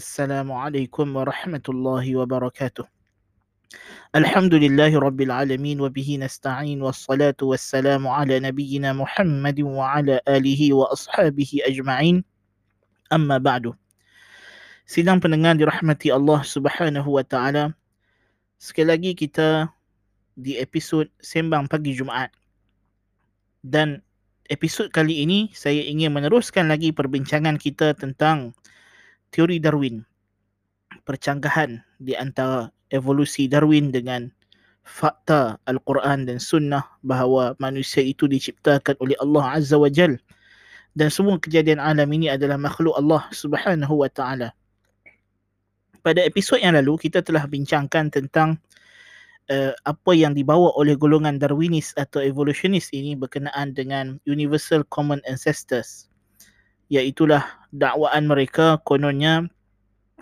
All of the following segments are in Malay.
السلام عليكم ورحمة الله وبركاته الحمد لله رب العالمين وبه نستعين والصلاة والسلام على نبينا محمد وعلى آله وأصحابه أجمعين أما بعد Sidang pendengar dirahmati Allah Subhanahu wa taala. Sekali lagi kita di episod Sembang Pagi Jumaat. Dan episod kali ini saya ingin meneruskan lagi perbincangan kita tentang teori Darwin. Percanggahan di antara evolusi Darwin dengan fakta Al-Quran dan Sunnah bahawa manusia itu diciptakan oleh Allah Azza wa Jal. Dan semua kejadian alam ini adalah makhluk Allah Subhanahu wa taala. Pada episod yang lalu kita telah bincangkan tentang uh, apa yang dibawa oleh golongan Darwinis atau evolutionist ini berkenaan dengan universal common ancestors iaitulah dakwaan mereka kononnya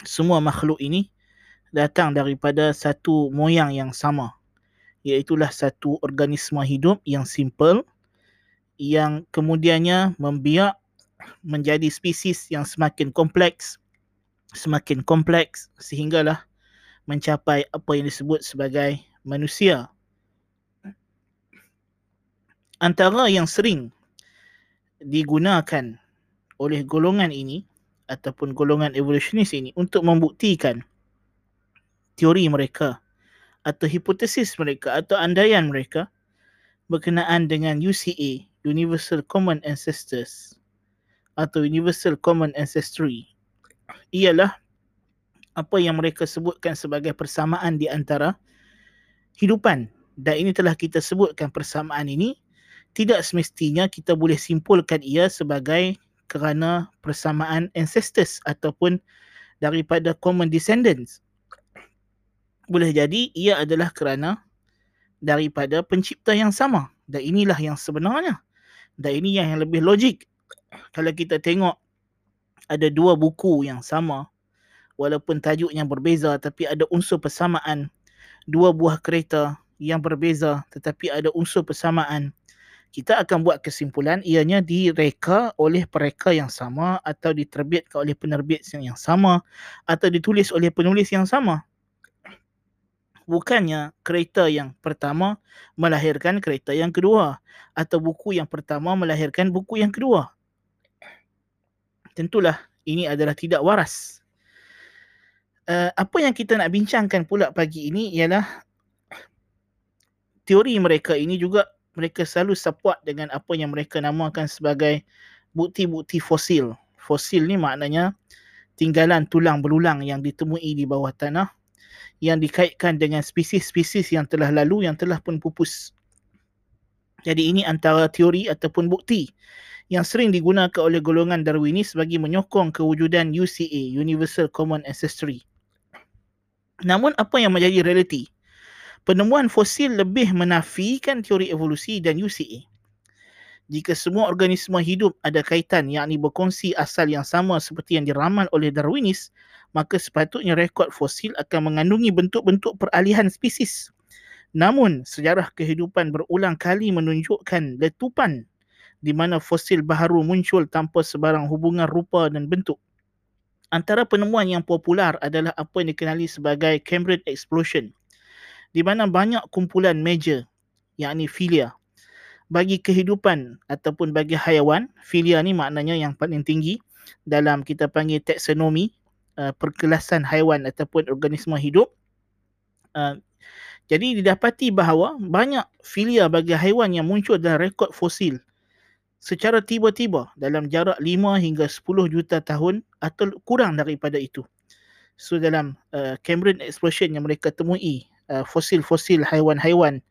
semua makhluk ini datang daripada satu moyang yang sama iaitulah satu organisma hidup yang simple yang kemudiannya membiak menjadi spesies yang semakin kompleks semakin kompleks sehinggalah mencapai apa yang disebut sebagai manusia. Antara yang sering digunakan oleh golongan ini ataupun golongan evolutionis ini untuk membuktikan teori mereka atau hipotesis mereka atau andaian mereka berkenaan dengan UCA, Universal Common Ancestors atau Universal Common Ancestry ialah apa yang mereka sebutkan sebagai persamaan di antara hidupan. Dan ini telah kita sebutkan persamaan ini tidak semestinya kita boleh simpulkan ia sebagai kerana persamaan ancestors ataupun daripada common descendants. Boleh jadi ia adalah kerana daripada pencipta yang sama. Dan inilah yang sebenarnya. Dan ini yang lebih logik. Kalau kita tengok ada dua buku yang sama walaupun tajuknya berbeza tapi ada unsur persamaan dua buah kereta yang berbeza tetapi ada unsur persamaan kita akan buat kesimpulan ianya direka oleh pereka yang sama atau diterbitkan oleh penerbit yang sama atau ditulis oleh penulis yang sama bukannya kereta yang pertama melahirkan kereta yang kedua atau buku yang pertama melahirkan buku yang kedua tentulah ini adalah tidak waras. Uh, apa yang kita nak bincangkan pula pagi ini ialah teori mereka ini juga mereka selalu support dengan apa yang mereka namakan sebagai bukti-bukti fosil. Fosil ni maknanya tinggalan tulang belulang yang ditemui di bawah tanah yang dikaitkan dengan spesies-spesies yang telah lalu yang telah pun pupus. Jadi ini antara teori ataupun bukti yang sering digunakan oleh golongan Darwinis bagi menyokong kewujudan UCA, Universal Common Ancestry. Namun apa yang menjadi realiti? Penemuan fosil lebih menafikan teori evolusi dan UCA. Jika semua organisma hidup ada kaitan yakni berkongsi asal yang sama seperti yang diramal oleh Darwinis, maka sepatutnya rekod fosil akan mengandungi bentuk-bentuk peralihan spesies. Namun, sejarah kehidupan berulang kali menunjukkan letupan di mana fosil baharu muncul tanpa sebarang hubungan rupa dan bentuk. Antara penemuan yang popular adalah apa yang dikenali sebagai Cambrian Explosion di mana banyak kumpulan meja yakni filia bagi kehidupan ataupun bagi haiwan filia ni maknanya yang paling tinggi dalam kita panggil taksonomi uh, perkelasan haiwan ataupun organisma hidup uh, jadi didapati bahawa banyak filia bagi haiwan yang muncul dalam rekod fosil secara tiba-tiba dalam jarak 5 hingga 10 juta tahun atau kurang daripada itu. So dalam uh, Cambrian explosion yang mereka temui uh, fosil-fosil haiwan-haiwan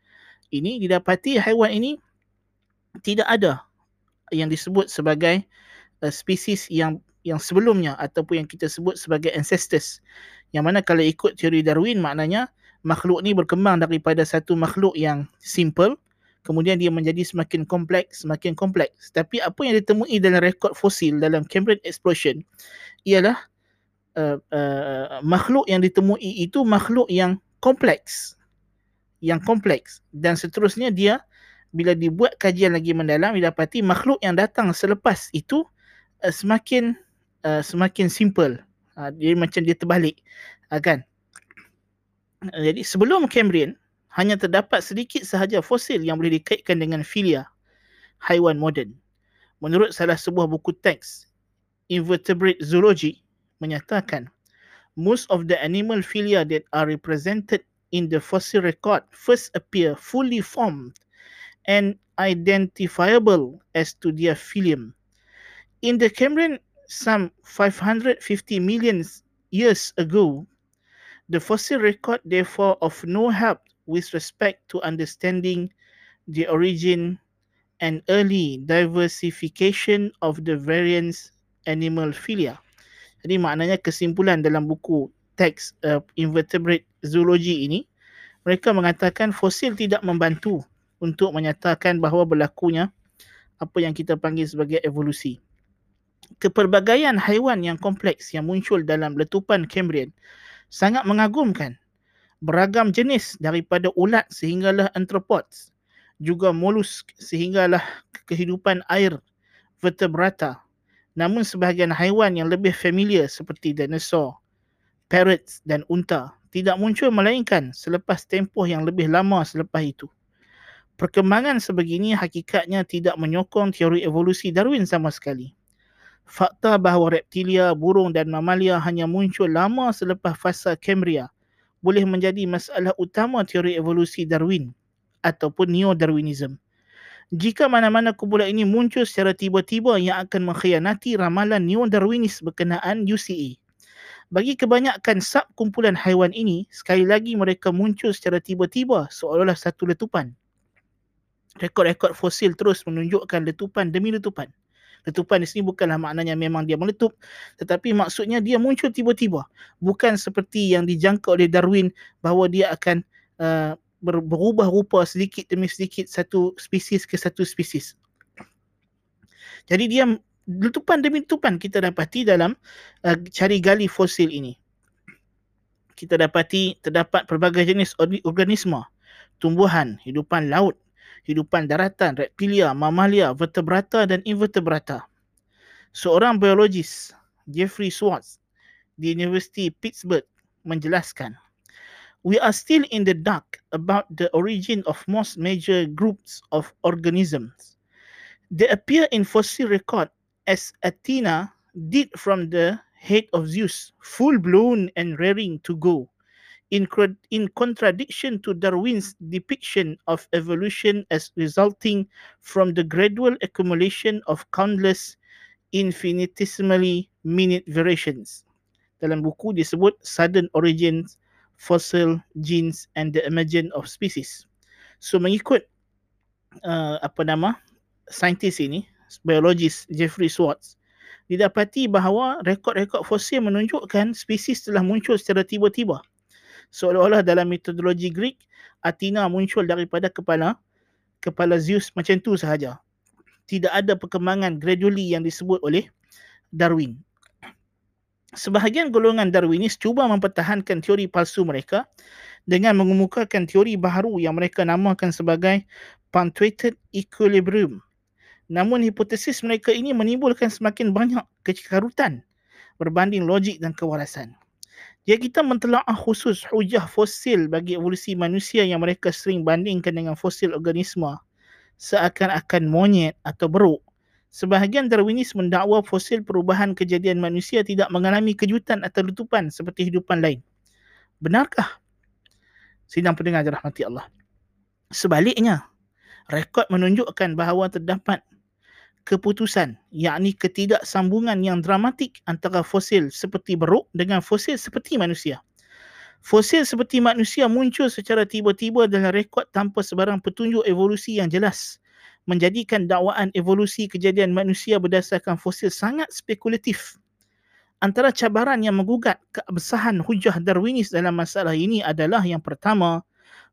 ini didapati haiwan ini tidak ada yang disebut sebagai uh, spesies yang yang sebelumnya ataupun yang kita sebut sebagai ancestors. Yang mana kalau ikut teori Darwin maknanya makhluk ni berkembang daripada satu makhluk yang simple kemudian dia menjadi semakin kompleks, semakin kompleks. Tapi apa yang ditemui dalam rekod fosil dalam Cambrian Explosion ialah uh, uh, makhluk yang ditemui itu makhluk yang kompleks. Yang kompleks. Dan seterusnya dia bila dibuat kajian lagi mendalam, didapati makhluk yang datang selepas itu uh, semakin uh, semakin simple. Ha, dia macam dia terbalik. Ha, kan? Jadi sebelum Cambrian, hanya terdapat sedikit sahaja fosil yang boleh dikaitkan dengan filia haiwan moden. Menurut salah sebuah buku teks, Invertebrate Zoology menyatakan most of the animal filia that are represented in the fossil record first appear fully formed and identifiable as to their phylum. In the Cambrian, some 550 million years ago, the fossil record therefore of no help with respect to understanding the origin and early diversification of the variants animal philia. Jadi maknanya kesimpulan dalam buku teks uh, invertebrate zoology ini mereka mengatakan fosil tidak membantu untuk menyatakan bahawa berlakunya apa yang kita panggil sebagai evolusi. Kepelbagaian haiwan yang kompleks yang muncul dalam letupan Cambrian sangat mengagumkan. Beragam jenis daripada ulat sehinggalah anthropods, juga molusk sehinggalah kehidupan air vertebrata. Namun sebahagian haiwan yang lebih familiar seperti dinosaur, parrots dan unta tidak muncul melainkan selepas tempoh yang lebih lama selepas itu. Perkembangan sebegini hakikatnya tidak menyokong teori evolusi Darwin sama sekali fakta bahawa reptilia, burung dan mamalia hanya muncul lama selepas fasa Cambria boleh menjadi masalah utama teori evolusi Darwin ataupun Neo-Darwinism. Jika mana-mana kumpulan ini muncul secara tiba-tiba yang akan mengkhianati ramalan Neo-Darwinis berkenaan UCA. Bagi kebanyakan sub-kumpulan haiwan ini, sekali lagi mereka muncul secara tiba-tiba seolah-olah satu letupan. Rekod-rekod fosil terus menunjukkan letupan demi letupan letupan di sini bukanlah maknanya memang dia meletup tetapi maksudnya dia muncul tiba-tiba bukan seperti yang dijangka oleh Darwin bahawa dia akan uh, berubah rupa sedikit demi sedikit satu spesies ke satu spesies. Jadi dia letupan demi letupan kita dapati dalam uh, cari gali fosil ini. Kita dapati terdapat pelbagai jenis organisma. Tumbuhan hidupan laut hidupan daratan, reptilia, mamalia, vertebrata dan invertebrata. Seorang biologis, Jeffrey Swartz, di University Pittsburgh menjelaskan, We are still in the dark about the origin of most major groups of organisms. They appear in fossil record as Athena did from the head of Zeus, full-blown and raring to go in, in contradiction to Darwin's depiction of evolution as resulting from the gradual accumulation of countless infinitesimally minute variations. Dalam buku disebut Sudden Origins, Fossil Genes and the Emergence of Species. So mengikut uh, apa nama saintis ini, biologis Jeffrey Swartz, didapati bahawa rekod-rekod fosil menunjukkan spesies telah muncul secara tiba-tiba seolah-olah dalam metodologi Greek Athena muncul daripada kepala kepala Zeus macam tu sahaja. Tidak ada perkembangan gradually yang disebut oleh Darwin. Sebahagian golongan Darwinis cuba mempertahankan teori palsu mereka dengan mengemukakan teori baharu yang mereka namakan sebagai punctuated equilibrium. Namun hipotesis mereka ini menimbulkan semakin banyak kekarutan berbanding logik dan kewarasan. Jika kita mentelaah khusus hujah fosil bagi evolusi manusia yang mereka sering bandingkan dengan fosil organisma seakan-akan monyet atau beruk, sebahagian Darwinis mendakwa fosil perubahan kejadian manusia tidak mengalami kejutan atau letupan seperti hidupan lain. Benarkah? Sidang pendengar dirahmati Allah. Sebaliknya, rekod menunjukkan bahawa terdapat keputusan yakni ketidaksambungan yang dramatik antara fosil seperti beruk dengan fosil seperti manusia. Fosil seperti manusia muncul secara tiba-tiba dalam rekod tanpa sebarang petunjuk evolusi yang jelas menjadikan dakwaan evolusi kejadian manusia berdasarkan fosil sangat spekulatif. Antara cabaran yang menggugat keabsahan hujah Darwinis dalam masalah ini adalah yang pertama,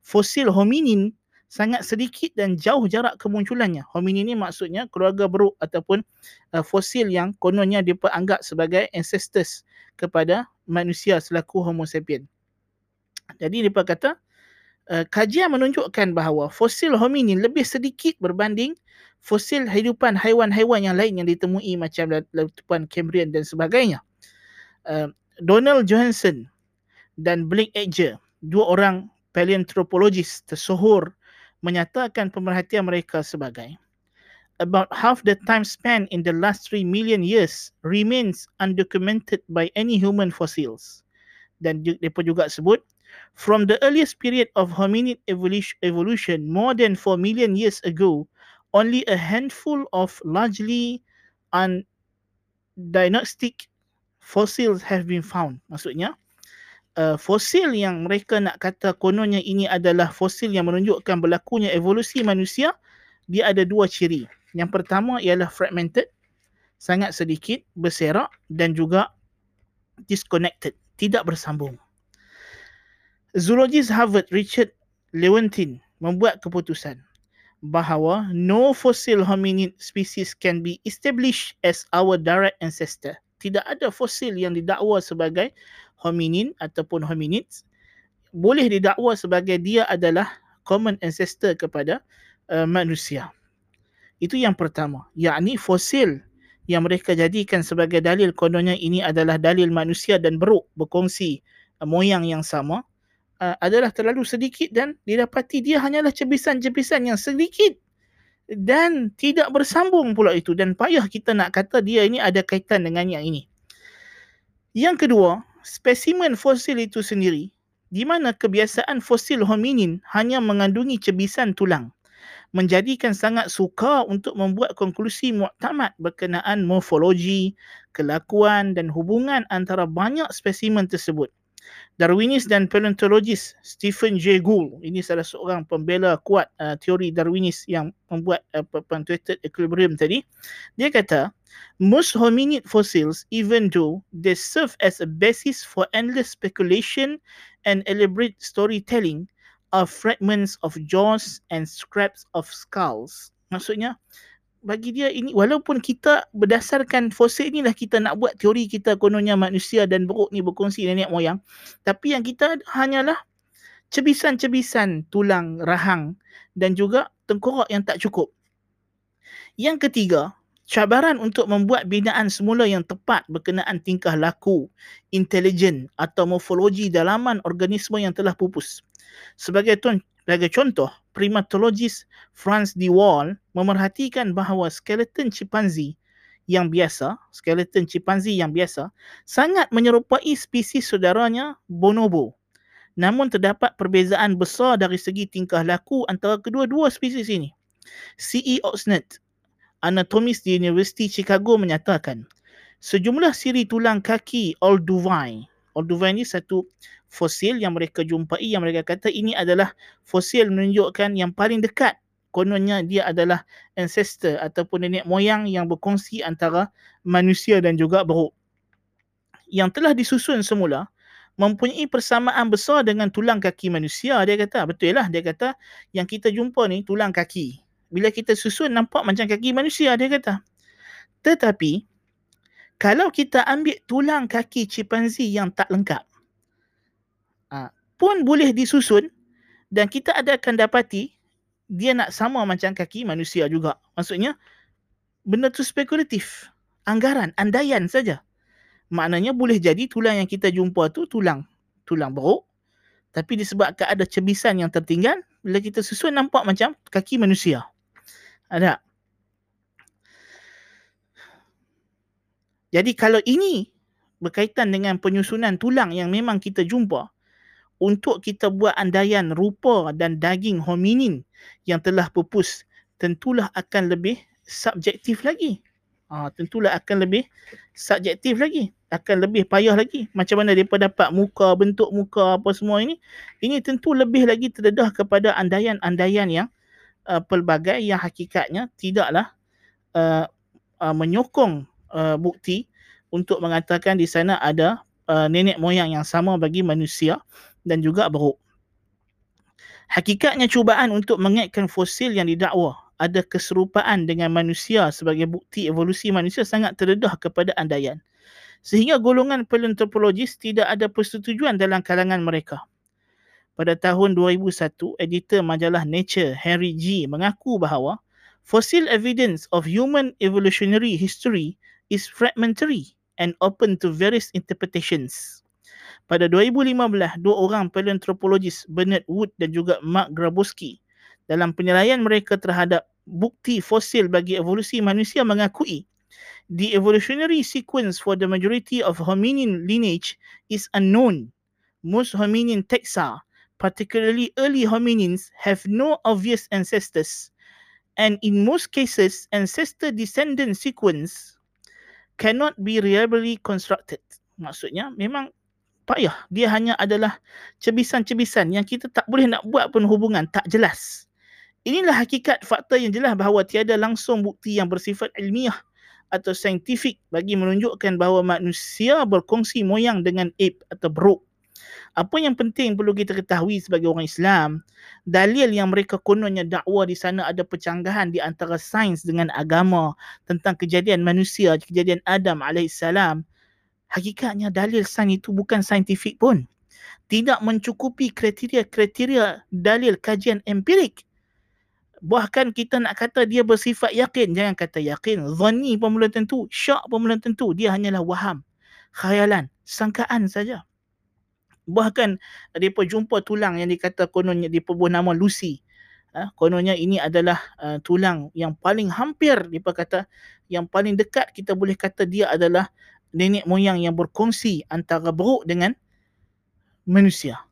fosil hominin sangat sedikit dan jauh jarak kemunculannya. Hominin ini maksudnya keluarga beruk ataupun uh, fosil yang kononnya dianggap sebagai ancestors kepada manusia selaku homo sapien. Jadi mereka kata uh, kajian menunjukkan bahawa fosil hominin lebih sedikit berbanding fosil hidupan haiwan-haiwan yang lain yang ditemui macam letupan Cambrian dan sebagainya. Uh, Donald Johansson dan Blake Edger, dua orang paleontologis tersohor menyatakan pemerhatian mereka sebagai about half the time span in the last 3 million years remains undocumented by any human fossils. Dan mereka juga sebut, from the earliest period of hominid evolution more than 4 million years ago, only a handful of largely undiagnostic fossils have been found. Maksudnya, uh, fosil yang mereka nak kata kononnya ini adalah fosil yang menunjukkan berlakunya evolusi manusia, dia ada dua ciri. Yang pertama ialah fragmented, sangat sedikit, berserak dan juga disconnected, tidak bersambung. Zoologist Harvard Richard Lewontin membuat keputusan bahawa no fossil hominid species can be established as our direct ancestor. Tidak ada fosil yang didakwa sebagai hominin ataupun hominids boleh didakwa sebagai dia adalah common ancestor kepada uh, manusia. Itu yang pertama. Yakni fosil yang mereka jadikan sebagai dalil kononnya ini adalah dalil manusia dan beruk berkongsi uh, moyang yang sama uh, adalah terlalu sedikit dan didapati dia hanyalah cebisan-cebisan yang sedikit dan tidak bersambung pula itu dan payah kita nak kata dia ini ada kaitan dengan yang ini. Yang kedua, spesimen fosil itu sendiri di mana kebiasaan fosil hominin hanya mengandungi cebisan tulang menjadikan sangat sukar untuk membuat konklusi muktamad berkenaan morfologi, kelakuan dan hubungan antara banyak spesimen tersebut. Darwinis dan paleontologis Stephen Jay Gould, ini salah seorang pembela kuat uh, teori Darwinis yang membuat uh, punctuated equilibrium tadi. Dia kata, most hominid fossils, even though they serve as a basis for endless speculation and elaborate storytelling, are fragments of jaws and scraps of skulls. Maksudnya, bagi dia ini walaupun kita berdasarkan fosil inilah kita nak buat teori kita kononnya manusia dan beruk ni berkongsi nenek moyang tapi yang kita hanyalah cebisan-cebisan tulang rahang dan juga tengkorak yang tak cukup. Yang ketiga, cabaran untuk membuat binaan semula yang tepat berkenaan tingkah laku, intelijen atau morfologi dalaman organisme yang telah pupus. Sebagai sebagai contoh, primatologis Franz de Waal memerhatikan bahawa skeleton chimpanzee yang biasa, skeleton chimpanzee yang biasa, sangat menyerupai spesies saudaranya bonobo. Namun terdapat perbezaan besar dari segi tingkah laku antara kedua-dua spesies ini. C.E. Oxnett, anatomis di University Chicago menyatakan, sejumlah siri tulang kaki Olduvai, Olduvai ini satu fosil yang mereka jumpai yang mereka kata ini adalah fosil menunjukkan yang paling dekat kononnya dia adalah ancestor ataupun nenek moyang yang berkongsi antara manusia dan juga beruk. Yang telah disusun semula mempunyai persamaan besar dengan tulang kaki manusia dia kata. Betul lah dia kata yang kita jumpa ni tulang kaki. Bila kita susun nampak macam kaki manusia dia kata. Tetapi kalau kita ambil tulang kaki chimpanzee yang tak lengkap ha, pun boleh disusun dan kita ada akan dapati dia nak sama macam kaki manusia juga. Maksudnya benda tu spekulatif. Anggaran, andaian saja. Maknanya boleh jadi tulang yang kita jumpa tu tulang tulang beruk tapi disebabkan ada cebisan yang tertinggal bila kita susun nampak macam kaki manusia. Ada. Jadi kalau ini berkaitan dengan penyusunan tulang yang memang kita jumpa, untuk kita buat andaian rupa dan daging hominin yang telah pupus tentulah akan lebih subjektif lagi. Ha, tentulah akan lebih subjektif lagi. Akan lebih payah lagi. Macam mana mereka dapat muka, bentuk muka apa semua ini. Ini tentu lebih lagi terdedah kepada andaian-andaian yang uh, pelbagai yang hakikatnya tidaklah uh, uh, menyokong uh, bukti untuk mengatakan di sana ada uh, nenek moyang yang sama bagi manusia dan juga beruk. Hakikatnya cubaan untuk mengaitkan fosil yang didakwa ada keserupaan dengan manusia sebagai bukti evolusi manusia sangat terdedah kepada andaian. Sehingga golongan paleontologis tidak ada persetujuan dalam kalangan mereka. Pada tahun 2001, editor majalah Nature Henry G mengaku bahawa fossil evidence of human evolutionary history is fragmentary and open to various interpretations. Pada 2015, dua orang paleontologis Bernard Wood dan juga Mark Grabowski dalam penilaian mereka terhadap bukti fosil bagi evolusi manusia mengakui the evolutionary sequence for the majority of hominin lineage is unknown. Most hominin taxa, particularly early hominins, have no obvious ancestors. And in most cases, ancestor descendant sequence cannot be reliably constructed. Maksudnya memang payah. Dia hanya adalah cebisan-cebisan yang kita tak boleh nak buat pun hubungan tak jelas. Inilah hakikat fakta yang jelas bahawa tiada langsung bukti yang bersifat ilmiah atau saintifik bagi menunjukkan bahawa manusia berkongsi moyang dengan ape atau beruk. Apa yang penting perlu kita ketahui sebagai orang Islam, dalil yang mereka kononnya dakwa di sana ada percanggahan di antara sains dengan agama tentang kejadian manusia, kejadian Adam AS. Hakikatnya dalil sains itu bukan saintifik pun. Tidak mencukupi kriteria-kriteria dalil kajian empirik. Bahkan kita nak kata dia bersifat yakin. Jangan kata yakin. Zani pun belum tentu. Syak pun belum tentu. Dia hanyalah waham. Khayalan. Sangkaan saja. Bahkan mereka jumpa tulang yang dikata kononnya diperbuah nama Lucy. Ha, kononnya ini adalah uh, tulang yang paling hampir mereka kata yang paling dekat kita boleh kata dia adalah nenek moyang yang berkongsi antara beruk dengan manusia.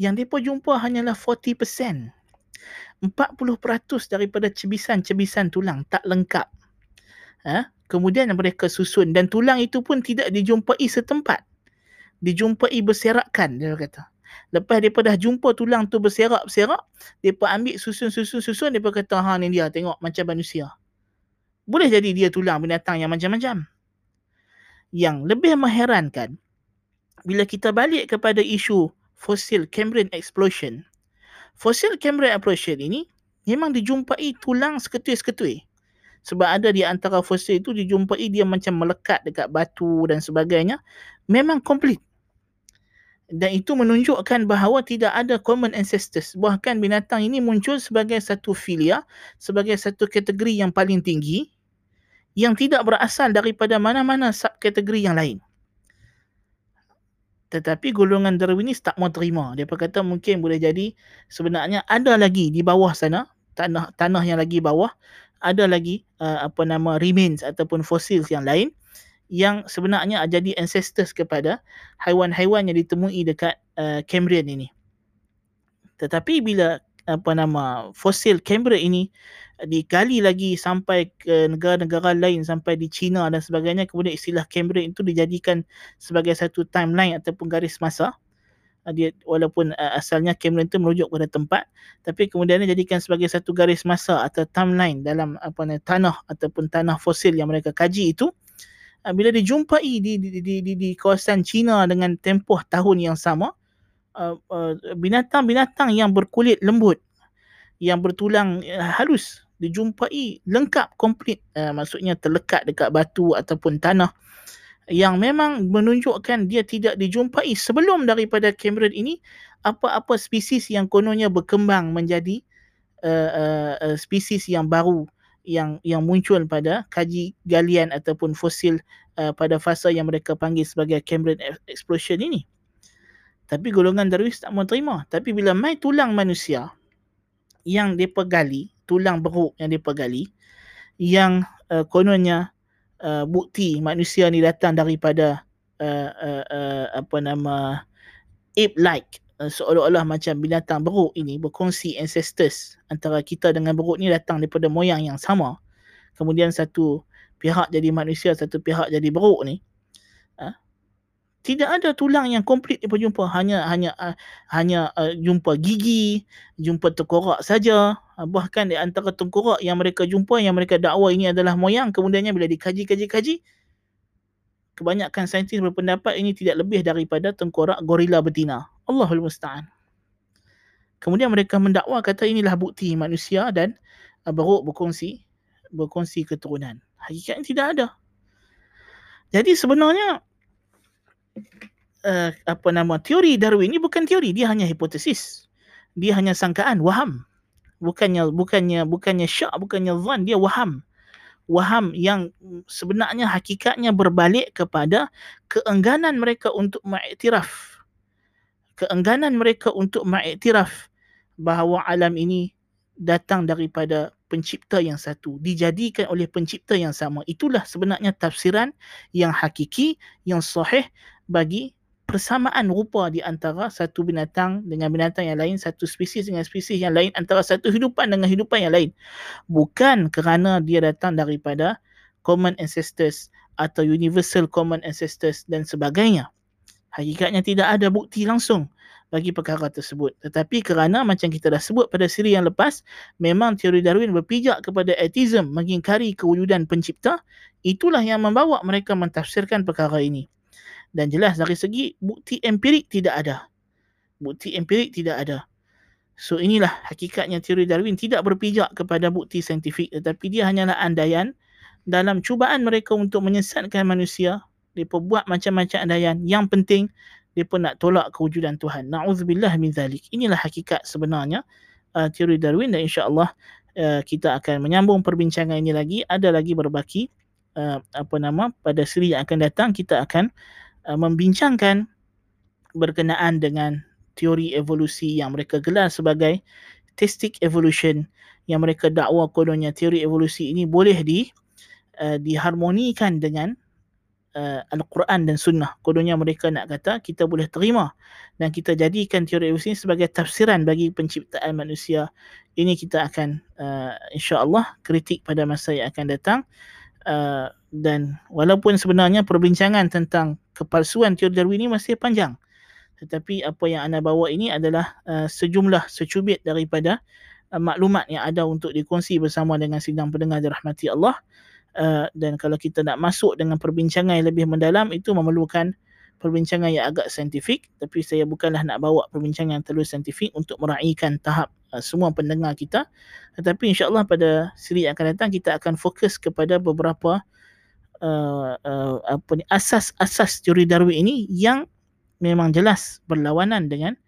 Yang mereka jumpa hanyalah 40%. 40% daripada cebisan-cebisan tulang tak lengkap. Ha? Kemudian mereka susun dan tulang itu pun tidak dijumpai setempat. Dijumpai berserakan dia kata. Lepas mereka dah jumpa tulang tu berserak-berserak, mereka ambil susun-susun-susun, mereka kata, ha ni dia tengok macam manusia. Boleh jadi dia tulang binatang yang macam-macam. Yang lebih mengherankan, bila kita balik kepada isu fosil Cambrian explosion, fosil Cambrian explosion ini memang dijumpai tulang seketui-seketui. Sebab ada di antara fosil itu dijumpai dia macam melekat dekat batu dan sebagainya. Memang komplit. Dan itu menunjukkan bahawa tidak ada common ancestors. Bahkan binatang ini muncul sebagai satu filia, sebagai satu kategori yang paling tinggi yang tidak berasal daripada mana-mana subkategori yang lain. Tetapi golongan Darwinis tak mau terima. Dia berkata mungkin boleh jadi sebenarnya ada lagi di bawah sana, tanah tanah yang lagi bawah, ada lagi uh, apa nama remains ataupun fosil yang lain yang sebenarnya jadi ancestors kepada haiwan-haiwan yang ditemui dekat uh, Cambrian ini. Tetapi bila apa nama fosil Cambrian ini digali lagi sampai ke negara-negara lain sampai di China dan sebagainya kemudian istilah Cambrian itu dijadikan sebagai satu timeline ataupun garis masa ah, dia walaupun uh, asalnya Cambrian itu merujuk pada tempat tapi kemudian dijadikan sebagai satu garis masa atau timeline dalam apa ni tanah ataupun tanah fosil yang mereka kaji itu uh, bila dijumpai di di, di di di kawasan China dengan tempoh tahun yang sama uh, uh, binatang-binatang yang berkulit lembut yang bertulang halus dijumpai lengkap komplit. Uh, maksudnya terlekat dekat batu ataupun tanah yang memang menunjukkan dia tidak dijumpai sebelum daripada Cameron ini apa-apa spesies yang kononnya berkembang menjadi uh, uh, uh, spesies yang baru yang yang muncul pada kaji galian ataupun fosil uh, pada fasa yang mereka panggil sebagai Cameron explosion ini. Tapi golongan Darwis tak mau terima. Tapi bila mai tulang manusia yang mereka gali, tulang beruk yang dipegali yang uh, kononnya uh, bukti manusia ni datang daripada uh, uh, uh, apa nama ape like seolah-olah macam binatang beruk ini berkongsi ancestors antara kita dengan beruk ni datang daripada moyang yang sama. Kemudian satu pihak jadi manusia satu pihak jadi beruk ni. Uh, tidak ada tulang yang komplit dia hanya hanya uh, hanya uh, jumpa gigi jumpa tengkorak saja. Uh, bahkan di antara tengkorak yang mereka jumpa yang mereka dakwa ini adalah moyang. Kemudiannya bila dikaji-kaji-kaji kebanyakan saintis berpendapat ini tidak lebih daripada tengkorak gorila betina Allahul musta'an. Kemudian mereka mendakwa kata inilah bukti manusia dan uh, beruk berkongsi berkongsi keturunan. Hakikatnya tidak ada. Jadi sebenarnya uh, apa nama teori Darwin ni bukan teori dia hanya hipotesis. Dia hanya sangkaan waham. Bukannya bukannya bukannya syak bukannya zan dia waham. Waham yang sebenarnya hakikatnya berbalik kepada keengganan mereka untuk mengiktiraf keengganan mereka untuk mengiktiraf bahawa alam ini datang daripada pencipta yang satu dijadikan oleh pencipta yang sama itulah sebenarnya tafsiran yang hakiki yang sahih bagi persamaan rupa di antara satu binatang dengan binatang yang lain, satu spesies dengan spesies yang lain, antara satu hidupan dengan hidupan yang lain. Bukan kerana dia datang daripada common ancestors atau universal common ancestors dan sebagainya. Hakikatnya tidak ada bukti langsung bagi perkara tersebut. Tetapi kerana macam kita dah sebut pada siri yang lepas, memang teori Darwin berpijak kepada atheism, mengingkari kewujudan pencipta, itulah yang membawa mereka mentafsirkan perkara ini dan jelas dari segi bukti empirik tidak ada. Bukti empirik tidak ada. So inilah hakikatnya teori Darwin tidak berpijak kepada bukti saintifik tetapi dia hanyalah andaian dalam cubaan mereka untuk menyesatkan manusia mereka buat macam-macam andaian yang penting mereka nak tolak kewujudan Tuhan. Na'udzubillah min zalik. Inilah hakikat sebenarnya uh, teori Darwin dan insyaAllah uh, kita akan menyambung perbincangan ini lagi. Ada lagi berbaki uh, apa nama pada seri yang akan datang kita akan uh, membincangkan berkenaan dengan teori evolusi yang mereka gelar sebagai theistic evolution yang mereka dakwa kononnya teori evolusi ini boleh di uh, diharmonikan dengan uh, al-Quran dan sunnah. Kononnya mereka nak kata kita boleh terima dan kita jadikan teori evolusi ini sebagai tafsiran bagi penciptaan manusia. Ini kita akan uh, insya-Allah kritik pada masa yang akan datang. Uh, dan walaupun sebenarnya perbincangan tentang kepalsuan teori Darwin ini masih panjang tetapi apa yang anda bawa ini adalah uh, sejumlah secubit daripada uh, maklumat yang ada untuk dikongsi bersama dengan sidang pendengar dirahmati Allah uh, dan kalau kita nak masuk dengan perbincangan yang lebih mendalam itu memerlukan perbincangan yang agak saintifik. Tapi saya bukanlah nak bawa perbincangan yang terlalu saintifik untuk meraihkan tahap uh, semua pendengar kita. Tetapi insyaallah pada siri yang akan datang kita akan fokus kepada beberapa uh, uh, apa ni asas-asas teori Darwin ini yang memang jelas berlawanan dengan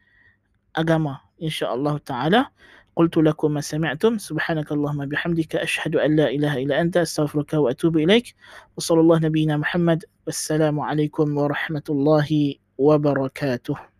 agama. Insyaallah taala قلت لكم ما سمعتم. سبحانك اللهم بحمدك أشهد أن لا إله إلا أنت أستغفرك وأتوب إليك. وصلى الله نبينا محمد. والسلام عليكم ورحمة الله وبركاته.